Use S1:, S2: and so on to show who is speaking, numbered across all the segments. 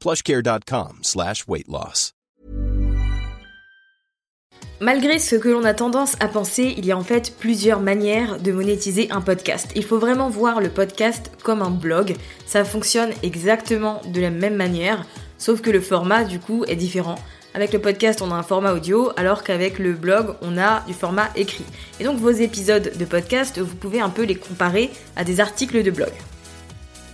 S1: plushcare.com slash.
S2: Malgré ce que l'on a tendance à penser, il y a en fait plusieurs manières de monétiser un podcast. Il faut vraiment voir le podcast comme un blog. Ça fonctionne exactement de la même manière, sauf que le format du coup est différent. Avec le podcast, on a un format audio, alors qu'avec le blog, on a du format écrit. Et donc vos épisodes de podcast, vous pouvez un peu les comparer à des articles de blog.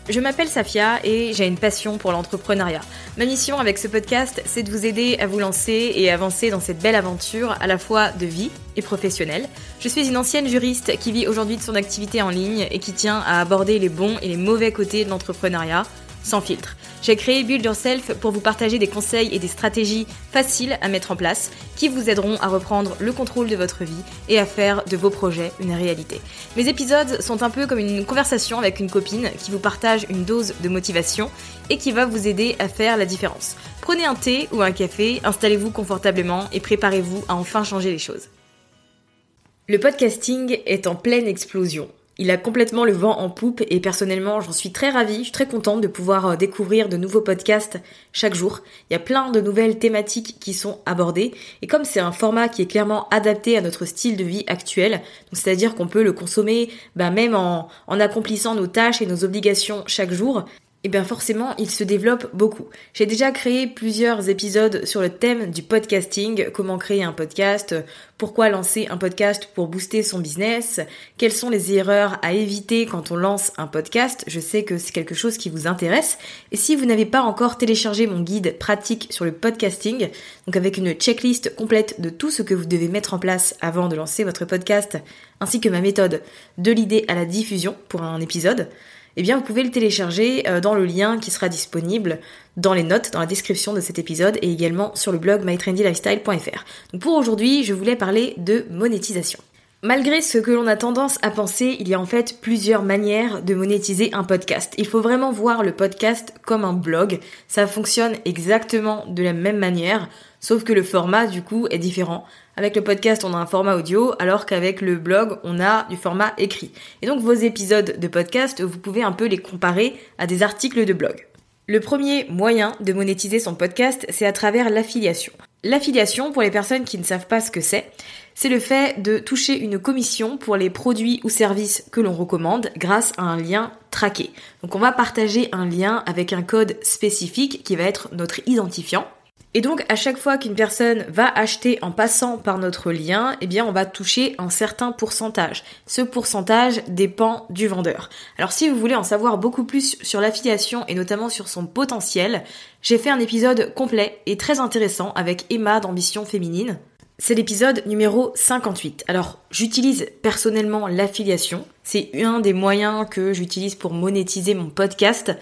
S2: Je m'appelle Safia et j'ai une passion pour l'entrepreneuriat. Ma mission avec ce podcast, c'est de vous aider à vous lancer et avancer dans cette belle aventure à la fois de vie et professionnelle. Je suis une ancienne juriste qui vit aujourd'hui de son activité en ligne et qui tient à aborder les bons et les mauvais côtés de l'entrepreneuriat sans filtre. J'ai créé Build Yourself pour vous partager des conseils et des stratégies faciles à mettre en place qui vous aideront à reprendre le contrôle de votre vie et à faire de vos projets une réalité. Mes épisodes sont un peu comme une conversation avec une copine qui vous partage une dose de motivation et qui va vous aider à faire la différence. Prenez un thé ou un café, installez-vous confortablement et préparez-vous à enfin changer les choses. Le podcasting est en pleine explosion. Il a complètement le vent en poupe et personnellement j'en suis très ravie, je suis très contente de pouvoir euh, découvrir de nouveaux podcasts chaque jour. Il y a plein de nouvelles thématiques qui sont abordées et comme c'est un format qui est clairement adapté à notre style de vie actuel, c'est-à-dire qu'on peut le consommer bah, même en, en accomplissant nos tâches et nos obligations chaque jour, et eh bien forcément il se développe beaucoup. J'ai déjà créé plusieurs épisodes sur le thème du podcasting, comment créer un podcast, pourquoi lancer un podcast pour booster son business, quelles sont les erreurs à éviter quand on lance un podcast, je sais que c'est quelque chose qui vous intéresse. Et si vous n'avez pas encore téléchargé mon guide pratique sur le podcasting, donc avec une checklist complète de tout ce que vous devez mettre en place avant de lancer votre podcast, ainsi que ma méthode de l'idée à la diffusion pour un épisode, eh bien vous pouvez le télécharger euh, dans le lien qui sera disponible dans les notes, dans la description de cet épisode et également sur le blog mytrendylifestyle.fr. Donc pour aujourd'hui, je voulais parler de monétisation. Malgré ce que l'on a tendance à penser, il y a en fait plusieurs manières de monétiser un podcast. Il faut vraiment voir le podcast comme un blog. Ça fonctionne exactement de la même manière, sauf que le format du coup est différent. Avec le podcast, on a un format audio, alors qu'avec le blog, on a du format écrit. Et donc vos épisodes de podcast, vous pouvez un peu les comparer à des articles de blog. Le premier moyen de monétiser son podcast, c'est à travers l'affiliation. L'affiliation, pour les personnes qui ne savent pas ce que c'est, c'est le fait de toucher une commission pour les produits ou services que l'on recommande grâce à un lien traqué. Donc on va partager un lien avec un code spécifique qui va être notre identifiant. Et donc à chaque fois qu'une personne va acheter en passant par notre lien, eh bien on va toucher un certain pourcentage. Ce pourcentage dépend du vendeur. Alors si vous voulez en savoir beaucoup plus sur l'affiliation et notamment sur son potentiel, j'ai fait un épisode complet et très intéressant avec Emma d'Ambition Féminine. C'est l'épisode numéro 58. Alors, j'utilise personnellement l'affiliation. C'est un des moyens que j'utilise pour monétiser mon podcast,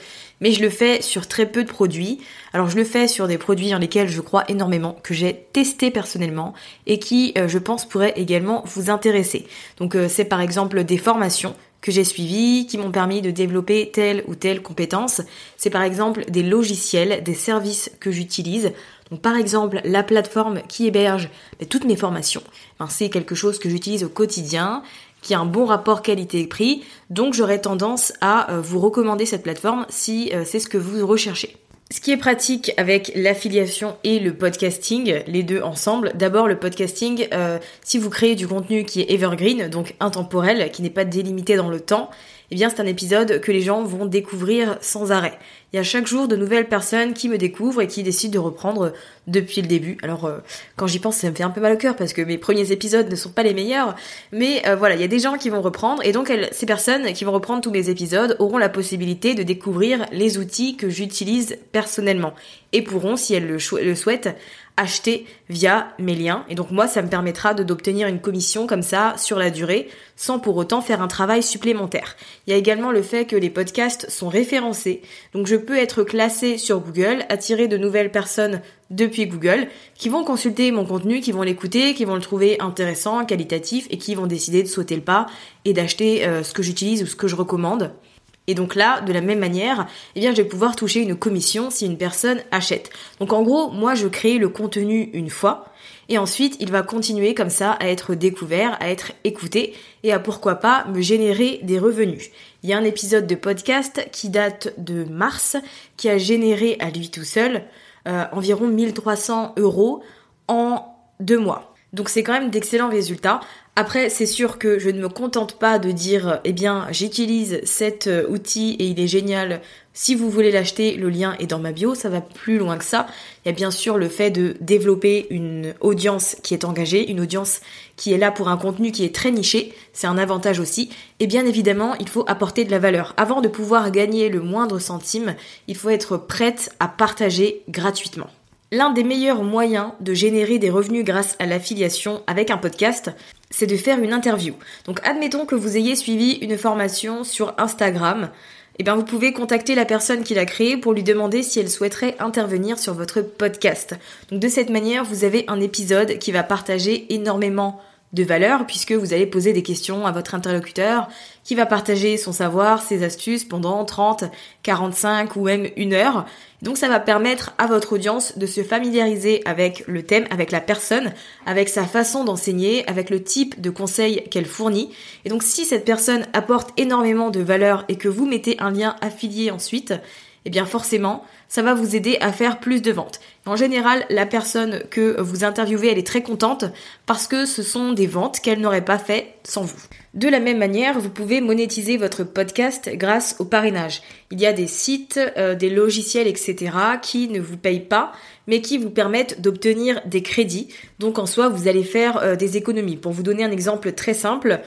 S2: mais je le fais sur très peu de produits. Alors, je le fais sur des produits dans lesquels je crois énormément, que j'ai testé personnellement et qui, euh, je pense, pourraient également vous intéresser. Donc, euh, c'est par exemple des formations que j'ai suivies, qui m'ont permis de développer telle ou telle compétence. C'est par exemple des logiciels, des services que j'utilise Donc par exemple, la plateforme qui héberge ben, toutes mes formations, ben, c'est quelque chose que j'utilise au quotidien, qui a un bon rapport qualité-prix, donc j'aurais tendance à euh, vous recommander cette plateforme si euh, c'est ce que vous recherchez. Ce qui est pratique avec l'affiliation et le podcasting, les deux ensemble. D'abord le podcasting, euh, si vous créez du contenu qui est evergreen, donc intemporel, qui n'est pas délimité dans le temps, eh bien c'est un épisode que les gens vont découvrir sans arrêt. Il y a chaque jour de nouvelles personnes qui me découvrent et qui décident de reprendre depuis le début. Alors euh, quand j'y pense, ça me fait un peu mal au cœur parce que mes premiers épisodes ne sont pas les meilleurs, mais euh, voilà, il y a des gens qui vont reprendre et donc ces personnes qui vont reprendre tous mes épisodes auront la possibilité de découvrir les outils que j'utilise personnellement et pourront, si elles le, le souhaitent, acheter via mes liens. Et donc moi, ça me permettra d'obtenir une commission comme ça sur la durée, sans pour autant faire un travail supplémentaire. Il y a également le fait que les podcasts sont référencés, donc je peux être classé sur Google, attirer de nouvelles personnes depuis Google, qui vont consulter mon contenu, qui vont l'écouter, qui vont le trouver intéressant, qualitatif, et qui vont décider de sauter le pas et d'acheter euh, ce que j'utilise ou ce que je recommande. Et donc là, de la même manière, eh bien, je vais pouvoir toucher une commission si une personne achète. Donc en gros, moi, je crée le contenu une fois, et ensuite, il va continuer comme ça à être découvert, à être écouté, et à pourquoi pas me générer des revenus. Il y a un épisode de podcast qui date de mars, qui a généré à lui tout seul euh, environ 1300 euros en deux mois. Donc c'est quand même d'excellents résultats. Après, c'est sûr que je ne me contente pas de dire, eh bien, j'utilise cet euh, outil et il est génial. Si vous voulez l'acheter, le lien est dans ma bio. Ça va plus loin que ça. Il y a bien sûr le fait de développer une audience qui est engagée, une audience qui est là pour un contenu qui est très niché. C'est un avantage aussi. Et bien évidemment, il faut apporter de la valeur. Avant de pouvoir gagner le moindre centime, il faut être prête à partager gratuitement. L'un des meilleurs moyens de générer des revenus grâce à l'affiliation avec un podcast, c'est de faire une interview. Donc admettons que vous ayez suivi une formation sur Instagram, eh bien vous pouvez contacter la personne qui l'a créée pour lui demander si elle souhaiterait intervenir sur votre podcast. Donc de cette manière, vous avez un épisode qui va partager énormément de valeur puisque vous allez poser des questions à votre interlocuteur qui va partager son savoir, ses astuces pendant 30, 45 ou même une heure. Donc ça va permettre à votre audience de se familiariser avec le thème, avec la personne, avec sa façon d'enseigner, avec le type de conseils qu'elle fournit. Et donc si cette personne apporte énormément de valeur et que vous mettez un lien affilié ensuite, eh bien forcément, ça va vous aider à faire plus de ventes. En général, la personne que vous interviewez, elle est très contente parce que ce sont des ventes qu'elle n'aurait pas fait sans vous. De la même manière, vous pouvez monétiser votre podcast grâce au parrainage. Il y a des sites, euh, des logiciels, etc. qui ne vous payent pas, mais qui vous permettent d'obtenir des crédits. Donc en soi, vous allez faire euh, des économies. Pour vous donner un exemple très simple,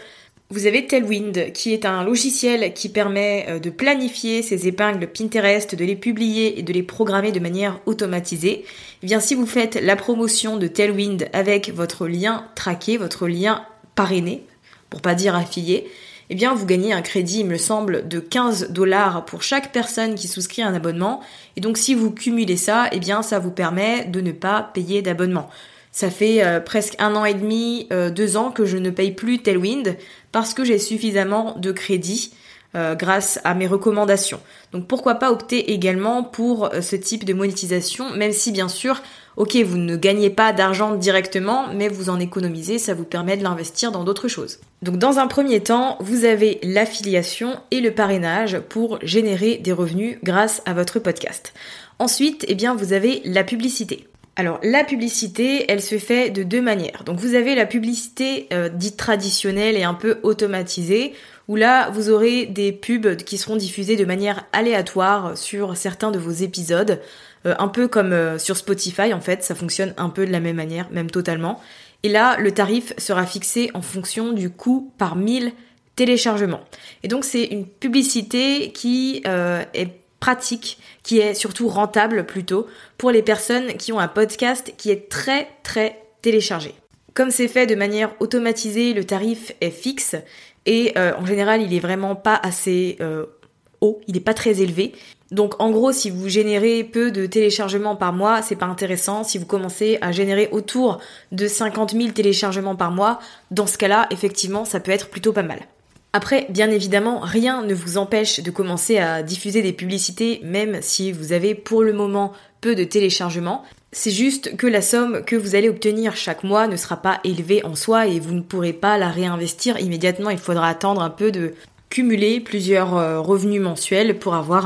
S2: vous avez Tailwind, qui est un logiciel qui permet euh, de planifier ses épingles Pinterest, de les publier et de les programmer de manière automatisée. Eh bien, si vous faites la promotion de Tailwind avec votre lien traqué, votre lien parrainé, pour pas dire affilié, eh bien, vous gagnez un crédit, il me semble, de 15 dollars pour chaque personne qui souscrit un abonnement. Et donc, si vous cumulez ça, eh bien, ça vous permet de ne pas payer d'abonnement. Ça fait euh, presque un an et demi, euh, deux ans que je ne paye plus Tailwind parce que j'ai suffisamment de crédit euh, grâce à mes recommandations. Donc pourquoi pas opter également pour ce type de monétisation, même si bien sûr, ok, vous ne gagnez pas d'argent directement, mais vous en économisez, ça vous permet de l'investir dans d'autres choses. Donc dans un premier temps, vous avez l'affiliation et le parrainage pour générer des revenus grâce à votre podcast. Ensuite, eh bien, vous avez la publicité. Alors la publicité, elle se fait de deux manières. Donc vous avez la publicité euh, dite traditionnelle et un peu automatisée, où là vous aurez des pubs qui seront diffusées de manière aléatoire sur certains de vos épisodes, euh, un peu comme euh, sur Spotify en fait, ça fonctionne un peu de la même manière, même totalement. Et là, le tarif sera fixé en fonction du coût par 1000 téléchargements. Et donc c'est une publicité qui est pratique, qui est surtout rentable plutôt, pour les personnes qui ont un podcast qui est très très téléchargé. Comme c'est fait de manière automatisée, le tarif est fixe et euh, en général il est vraiment pas assez euh, haut, il n'est pas très élevé. Donc en gros, si vous générez peu de téléchargements par mois, c'est pas intéressant. Si vous commencez à générer autour de 50 000 téléchargements par mois, dans ce cas-là, effectivement, ça peut être plutôt pas mal. Après, bien évidemment, rien ne vous empêche de commencer à diffuser des publicités, même si vous avez pour le moment peu de téléchargements. C'est juste que la somme que vous allez obtenir chaque mois ne sera pas élevée en soi et vous ne pourrez pas la réinvestir immédiatement. Il faudra attendre un peu de cumuler plusieurs euh, revenus mensuels pour avoir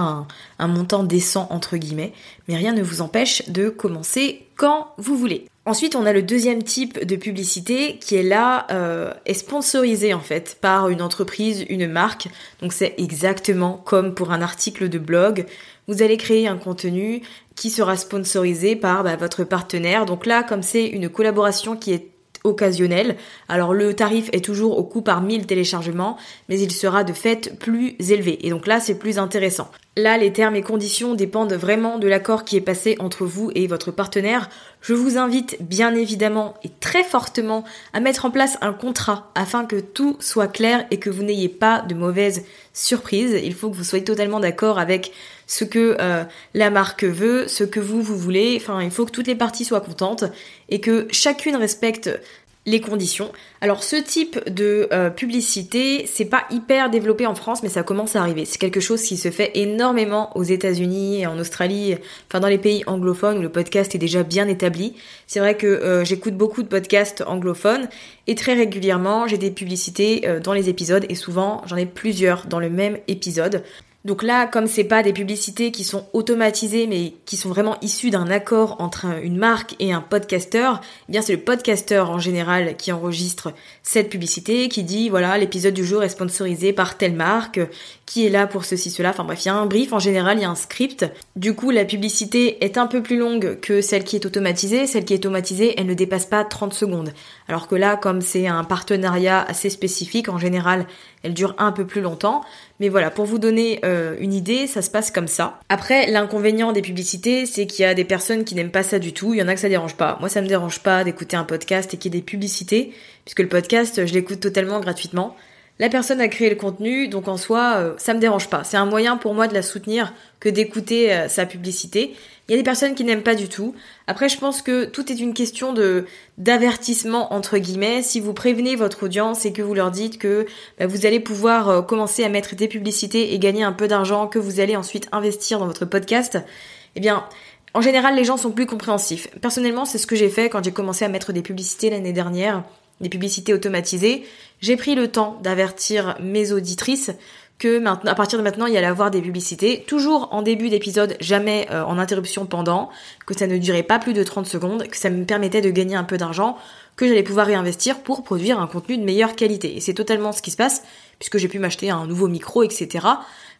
S2: un, montant décent entre guillemets. Mais rien ne vous empêche de commencer quand vous voulez. Ensuite, on a le deuxième type de publicité qui est là, euh, est sponsorisé en fait par une entreprise, une marque. Donc c'est exactement comme pour un article de blog. Vous allez créer un contenu qui sera sponsorisé par bah, votre partenaire. Donc là, comme c'est une collaboration qui est occasionnelle, alors le tarif est toujours au coût par 1000 téléchargements, mais il sera de fait plus élevé. Et donc là, c'est plus intéressant. Là, les termes et conditions dépendent vraiment de l'accord qui est passé entre vous et votre partenaire. Je vous invite bien évidemment et très fortement à mettre en place un contrat afin que tout soit clair et que vous n'ayez pas de mauvaises surprises. Il faut que vous soyez totalement d'accord avec ce que euh, la marque veut, ce que vous, vous voulez. Enfin, il faut que toutes les parties soient contentes et que chacune respecte les conditions. Alors ce type de euh, publicité, c'est pas hyper développé en France, mais ça commence à arriver. C'est quelque chose qui se fait énormément aux États-Unis et en Australie, enfin dans les pays anglophones où le podcast est déjà bien établi. C'est vrai que euh, j'écoute beaucoup de podcasts anglophones et très régulièrement j'ai des publicités euh, dans les épisodes et souvent j'en ai plusieurs dans le même épisode. Donc là, comme c'est pas des publicités qui sont automatisées, mais qui sont vraiment issues d'un accord entre une marque et un podcasteur, eh bien c'est le podcasteur en général qui enregistre cette publicité, qui dit voilà l'épisode du jour est sponsorisé par telle marque, qui est là pour ceci cela. Enfin bref, il y a un brief en général, il y a un script. Du coup, la publicité est un peu plus longue que celle qui est automatisée. Celle qui est automatisée, elle ne dépasse pas 30 secondes. Alors que là, comme c'est un partenariat assez spécifique, en général, elle dure un peu plus longtemps. Mais voilà, pour vous donner euh, une idée, ça se passe comme ça. Après, l'inconvénient des publicités, c'est qu'il y a des personnes qui n'aiment pas ça du tout. Il y en a que ça dérange pas. Moi, ça me dérange pas d'écouter un podcast et qu'il y ait des publicités, puisque le podcast, je l'écoute totalement gratuitement. La personne a créé le contenu, donc en soi, euh, ça me dérange pas. C'est un moyen pour moi de la soutenir que d'écouter euh, sa publicité. Il y a des personnes qui n'aiment pas du tout. Après, je pense que tout est une question de d'avertissement entre guillemets. Si vous prévenez votre audience et que vous leur dites que bah, vous allez pouvoir euh, commencer à mettre des publicités et gagner un peu d'argent, que vous allez ensuite investir dans votre podcast, eh bien, en général, les gens sont plus compréhensifs. Personnellement, c'est ce que j'ai fait quand j'ai commencé à mettre des publicités l'année dernière des publicités automatisées, j'ai pris le temps d'avertir mes auditrices que maintenant, à partir de maintenant, il y allait avoir des publicités, toujours en début d'épisode, jamais euh, en interruption pendant, que ça ne durait pas plus de 30 secondes, que ça me permettait de gagner un peu d'argent, que j'allais pouvoir réinvestir pour produire un contenu de meilleure qualité. Et c'est totalement ce qui se passe, puisque j'ai pu m'acheter un nouveau micro, etc.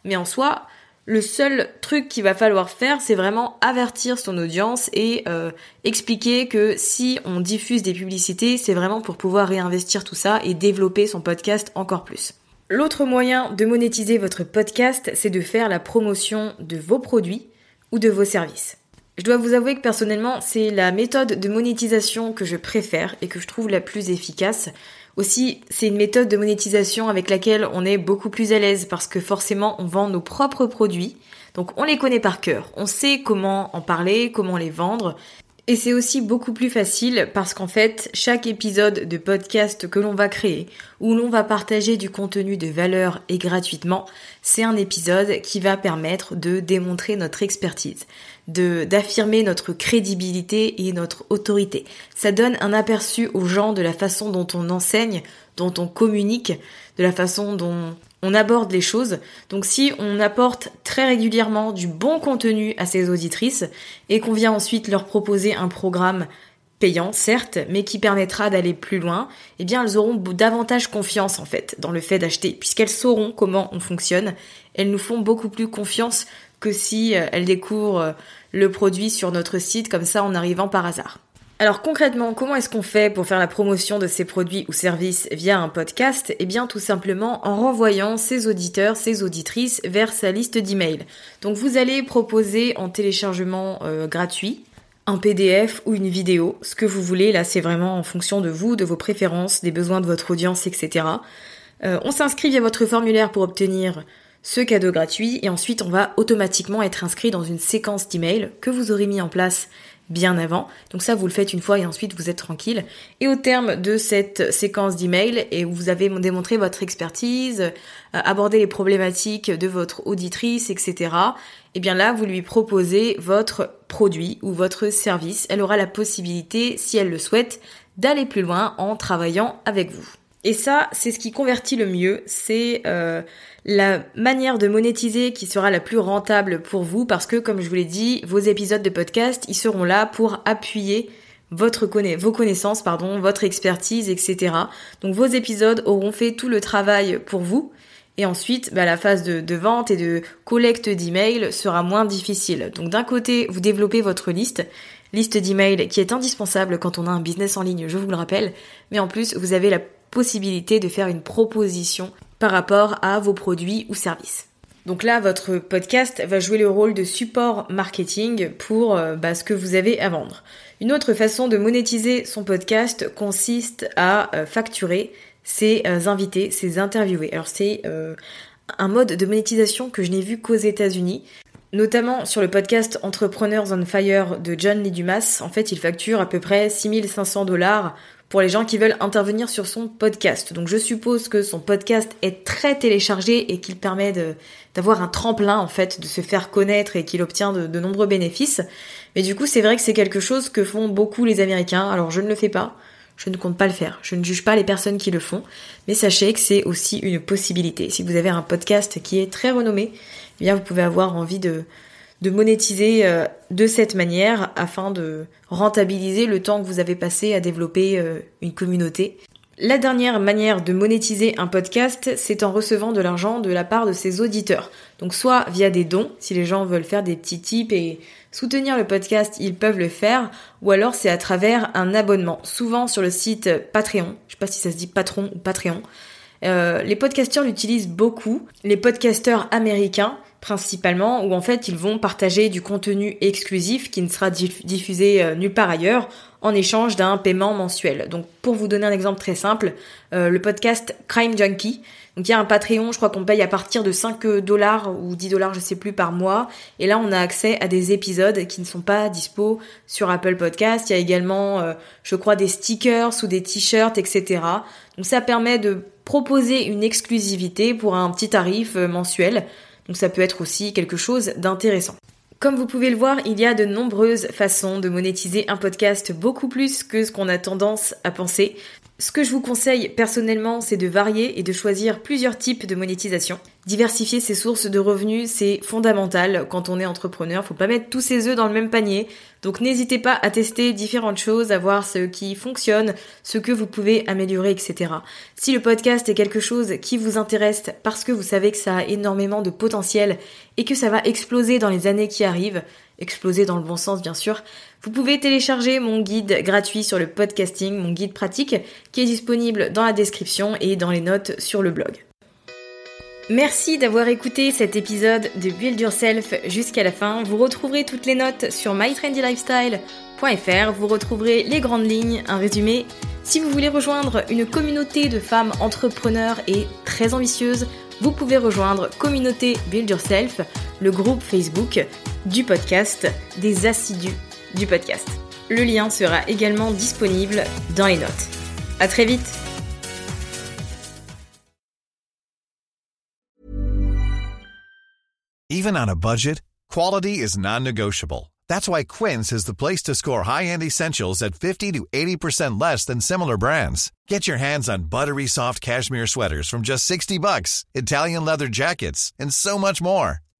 S2: Mais en soi, le seul truc qu'il va falloir faire, c'est vraiment avertir son audience et euh, expliquer que si on diffuse des publicités, c'est vraiment pour pouvoir réinvestir tout ça et développer son podcast encore plus. L'autre moyen de monétiser votre podcast, c'est de faire la promotion de vos produits ou de vos services. Je dois vous avouer que personnellement, c'est la méthode de monétisation que je préfère et que je trouve la plus efficace aussi, c'est une méthode de monétisation avec laquelle on est beaucoup plus à l'aise parce que forcément on vend nos propres produits. Donc on les connaît par cœur, on sait comment en parler, comment les vendre. Et c'est aussi beaucoup plus facile parce qu'en fait, chaque épisode de podcast que l'on va créer, où l'on va partager du contenu de valeur et gratuitement, c'est un épisode qui va permettre de démontrer notre expertise de d'affirmer notre crédibilité et notre autorité. Ça donne un aperçu aux gens de la façon dont on enseigne, dont on communique, de la façon dont on aborde les choses. Donc si on apporte très régulièrement du bon contenu à ces auditrices et qu'on vient ensuite leur proposer un programme payant, certes, mais qui permettra d'aller plus loin, eh bien elles auront davantage confiance en fait dans le fait d'acheter, puisqu'elles sauront comment on fonctionne. Elles nous font beaucoup plus confiance que si euh, elles découvrent euh, le produit sur notre site comme ça en arrivant par hasard. Alors concrètement, comment est-ce qu'on fait pour faire la promotion de ces produits ou services via un podcast? Eh bien tout simplement en renvoyant ses auditeurs, ses auditrices vers sa liste d'emails. Donc vous allez proposer en téléchargement euh, gratuit un PDF ou une vidéo, ce que vous voulez, là c'est vraiment en fonction de vous, de vos préférences, des besoins de votre audience, etc. on s'inscrit via votre formulaire pour obtenir ce cadeau gratuit et ensuite on va automatiquement être inscrit dans une séquence d'emails que vous aurez mis en place bien avant. Donc ça, vous le faites une fois et ensuite vous êtes tranquille. Et au terme de cette séquence d'email et où vous avez démontré votre expertise, euh, abordé les problématiques de votre auditrice, etc. Et eh bien là, vous lui proposez votre produit ou votre service. Elle aura la possibilité, si elle le souhaite, d'aller plus loin en travaillant avec vous. Et ça, c'est ce qui convertit le mieux, c'est euh, la manière de monétiser qui sera la plus rentable pour vous, parce que comme je vous l'ai dit, vos épisodes de podcast, ils seront là pour appuyer votre vos connaissances, pardon, votre expertise, etc. Donc vos épisodes auront fait tout le travail pour vous. Et ensuite, bah, la phase de, de, vente et de collecte d'emails sera moins difficile. Donc d'un côté, vous développez votre liste, liste d'emails qui est indispensable quand on a un business en ligne, je vous le rappelle. Mais en plus, vous avez la possibilité de faire une proposition par rapport à vos produits ou services. Donc là, votre podcast va jouer le rôle de support marketing pour euh, bah, ce que vous avez à vendre. Une autre façon de monétiser son podcast consiste à euh, facturer ses euh, invités, ses interviewés. Alors c'est un mode de monétisation que je n'ai vu qu'aux États-Unis. Notamment sur le podcast Entrepreneurs on Fire de John Lee Dumas, en fait il facture à peu près 6500 dollars pour les gens qui veulent intervenir sur son podcast. Donc je suppose que son podcast est très téléchargé et qu'il permet d'avoir un tremplin en fait, de se faire connaître et qu'il obtient de, nombreux bénéfices. Mais du coup c'est vrai que c'est quelque chose que font beaucoup les Américains. Alors je ne le fais pas. Je ne compte pas le faire. Je ne juge pas les personnes qui le font, mais sachez que c'est aussi une possibilité. Si vous avez un podcast qui est très renommé, eh bien vous pouvez avoir envie de, de monétiser euh, de cette manière afin de rentabiliser le temps que vous avez passé à développer euh, une communauté. La dernière manière de monétiser un podcast, c'est en recevant de l'argent de la part de ses auditeurs. Donc soit via des dons, si les gens veulent faire des petits tips et soutenir le podcast, ils peuvent le faire, ou alors c'est à travers un abonnement, souvent sur le site Patreon. Je sais pas si ça se dit patron ou Patreon. Euh, les podcasteurs l'utilisent beaucoup. Les podcasteurs américains, principalement, où en fait ils vont partager du contenu exclusif qui ne sera diffusé euh, nulle part ailleurs en échange d'un paiement mensuel. Donc pour vous donner un exemple très simple, euh, le podcast Crime Junkie, donc il y a un Patreon, je crois qu'on paye à partir de 5 dollars ou 10 dollars, je sais plus par mois, et là on a accès à des épisodes qui ne sont pas dispo sur Apple Podcast. Il y a également, euh, je crois, des stickers ou des t-shirts, etc. Donc ça permet de proposer une exclusivité pour un petit tarif mensuel. Donc ça peut être aussi quelque chose d'intéressant. Comme vous pouvez le voir, il y a de nombreuses façons de monétiser un podcast, beaucoup plus que ce qu'on a tendance à penser. Ce que je vous conseille personnellement, c'est de varier et de choisir plusieurs types de monétisation. Diversifier ses sources de revenus, c'est fondamental quand on est entrepreneur. Faut pas mettre tous ses œufs dans le même panier. Donc n'hésitez pas à tester différentes choses, à voir ce qui fonctionne, ce que vous pouvez améliorer, etc. Si le podcast est quelque chose qui vous intéresse parce que vous savez que ça a énormément de potentiel et que ça va exploser dans les années qui arrivent, exploser dans le bon sens bien sûr, vous pouvez télécharger mon guide gratuit sur le podcasting, mon guide pratique, qui est disponible dans la description et dans les notes sur le blog. Merci d'avoir écouté cet épisode de Build Yourself jusqu'à la fin. Vous retrouverez toutes les notes sur mytrendylifestyle.fr. Vous retrouverez les grandes lignes, un résumé. Si vous voulez rejoindre une communauté de femmes entrepreneurs et très ambitieuses, vous pouvez rejoindre Communauté Build Yourself, le groupe Facebook du podcast des assidus du podcast. Le lien sera également disponible dans les notes. À très vite!
S3: Even on a budget, quality is non-negotiable. That's why Quince is the place to score high-end essentials at 50 to 80% less than similar brands. Get your hands on buttery soft cashmere sweaters from just 60 bucks, Italian leather jackets, and so much more.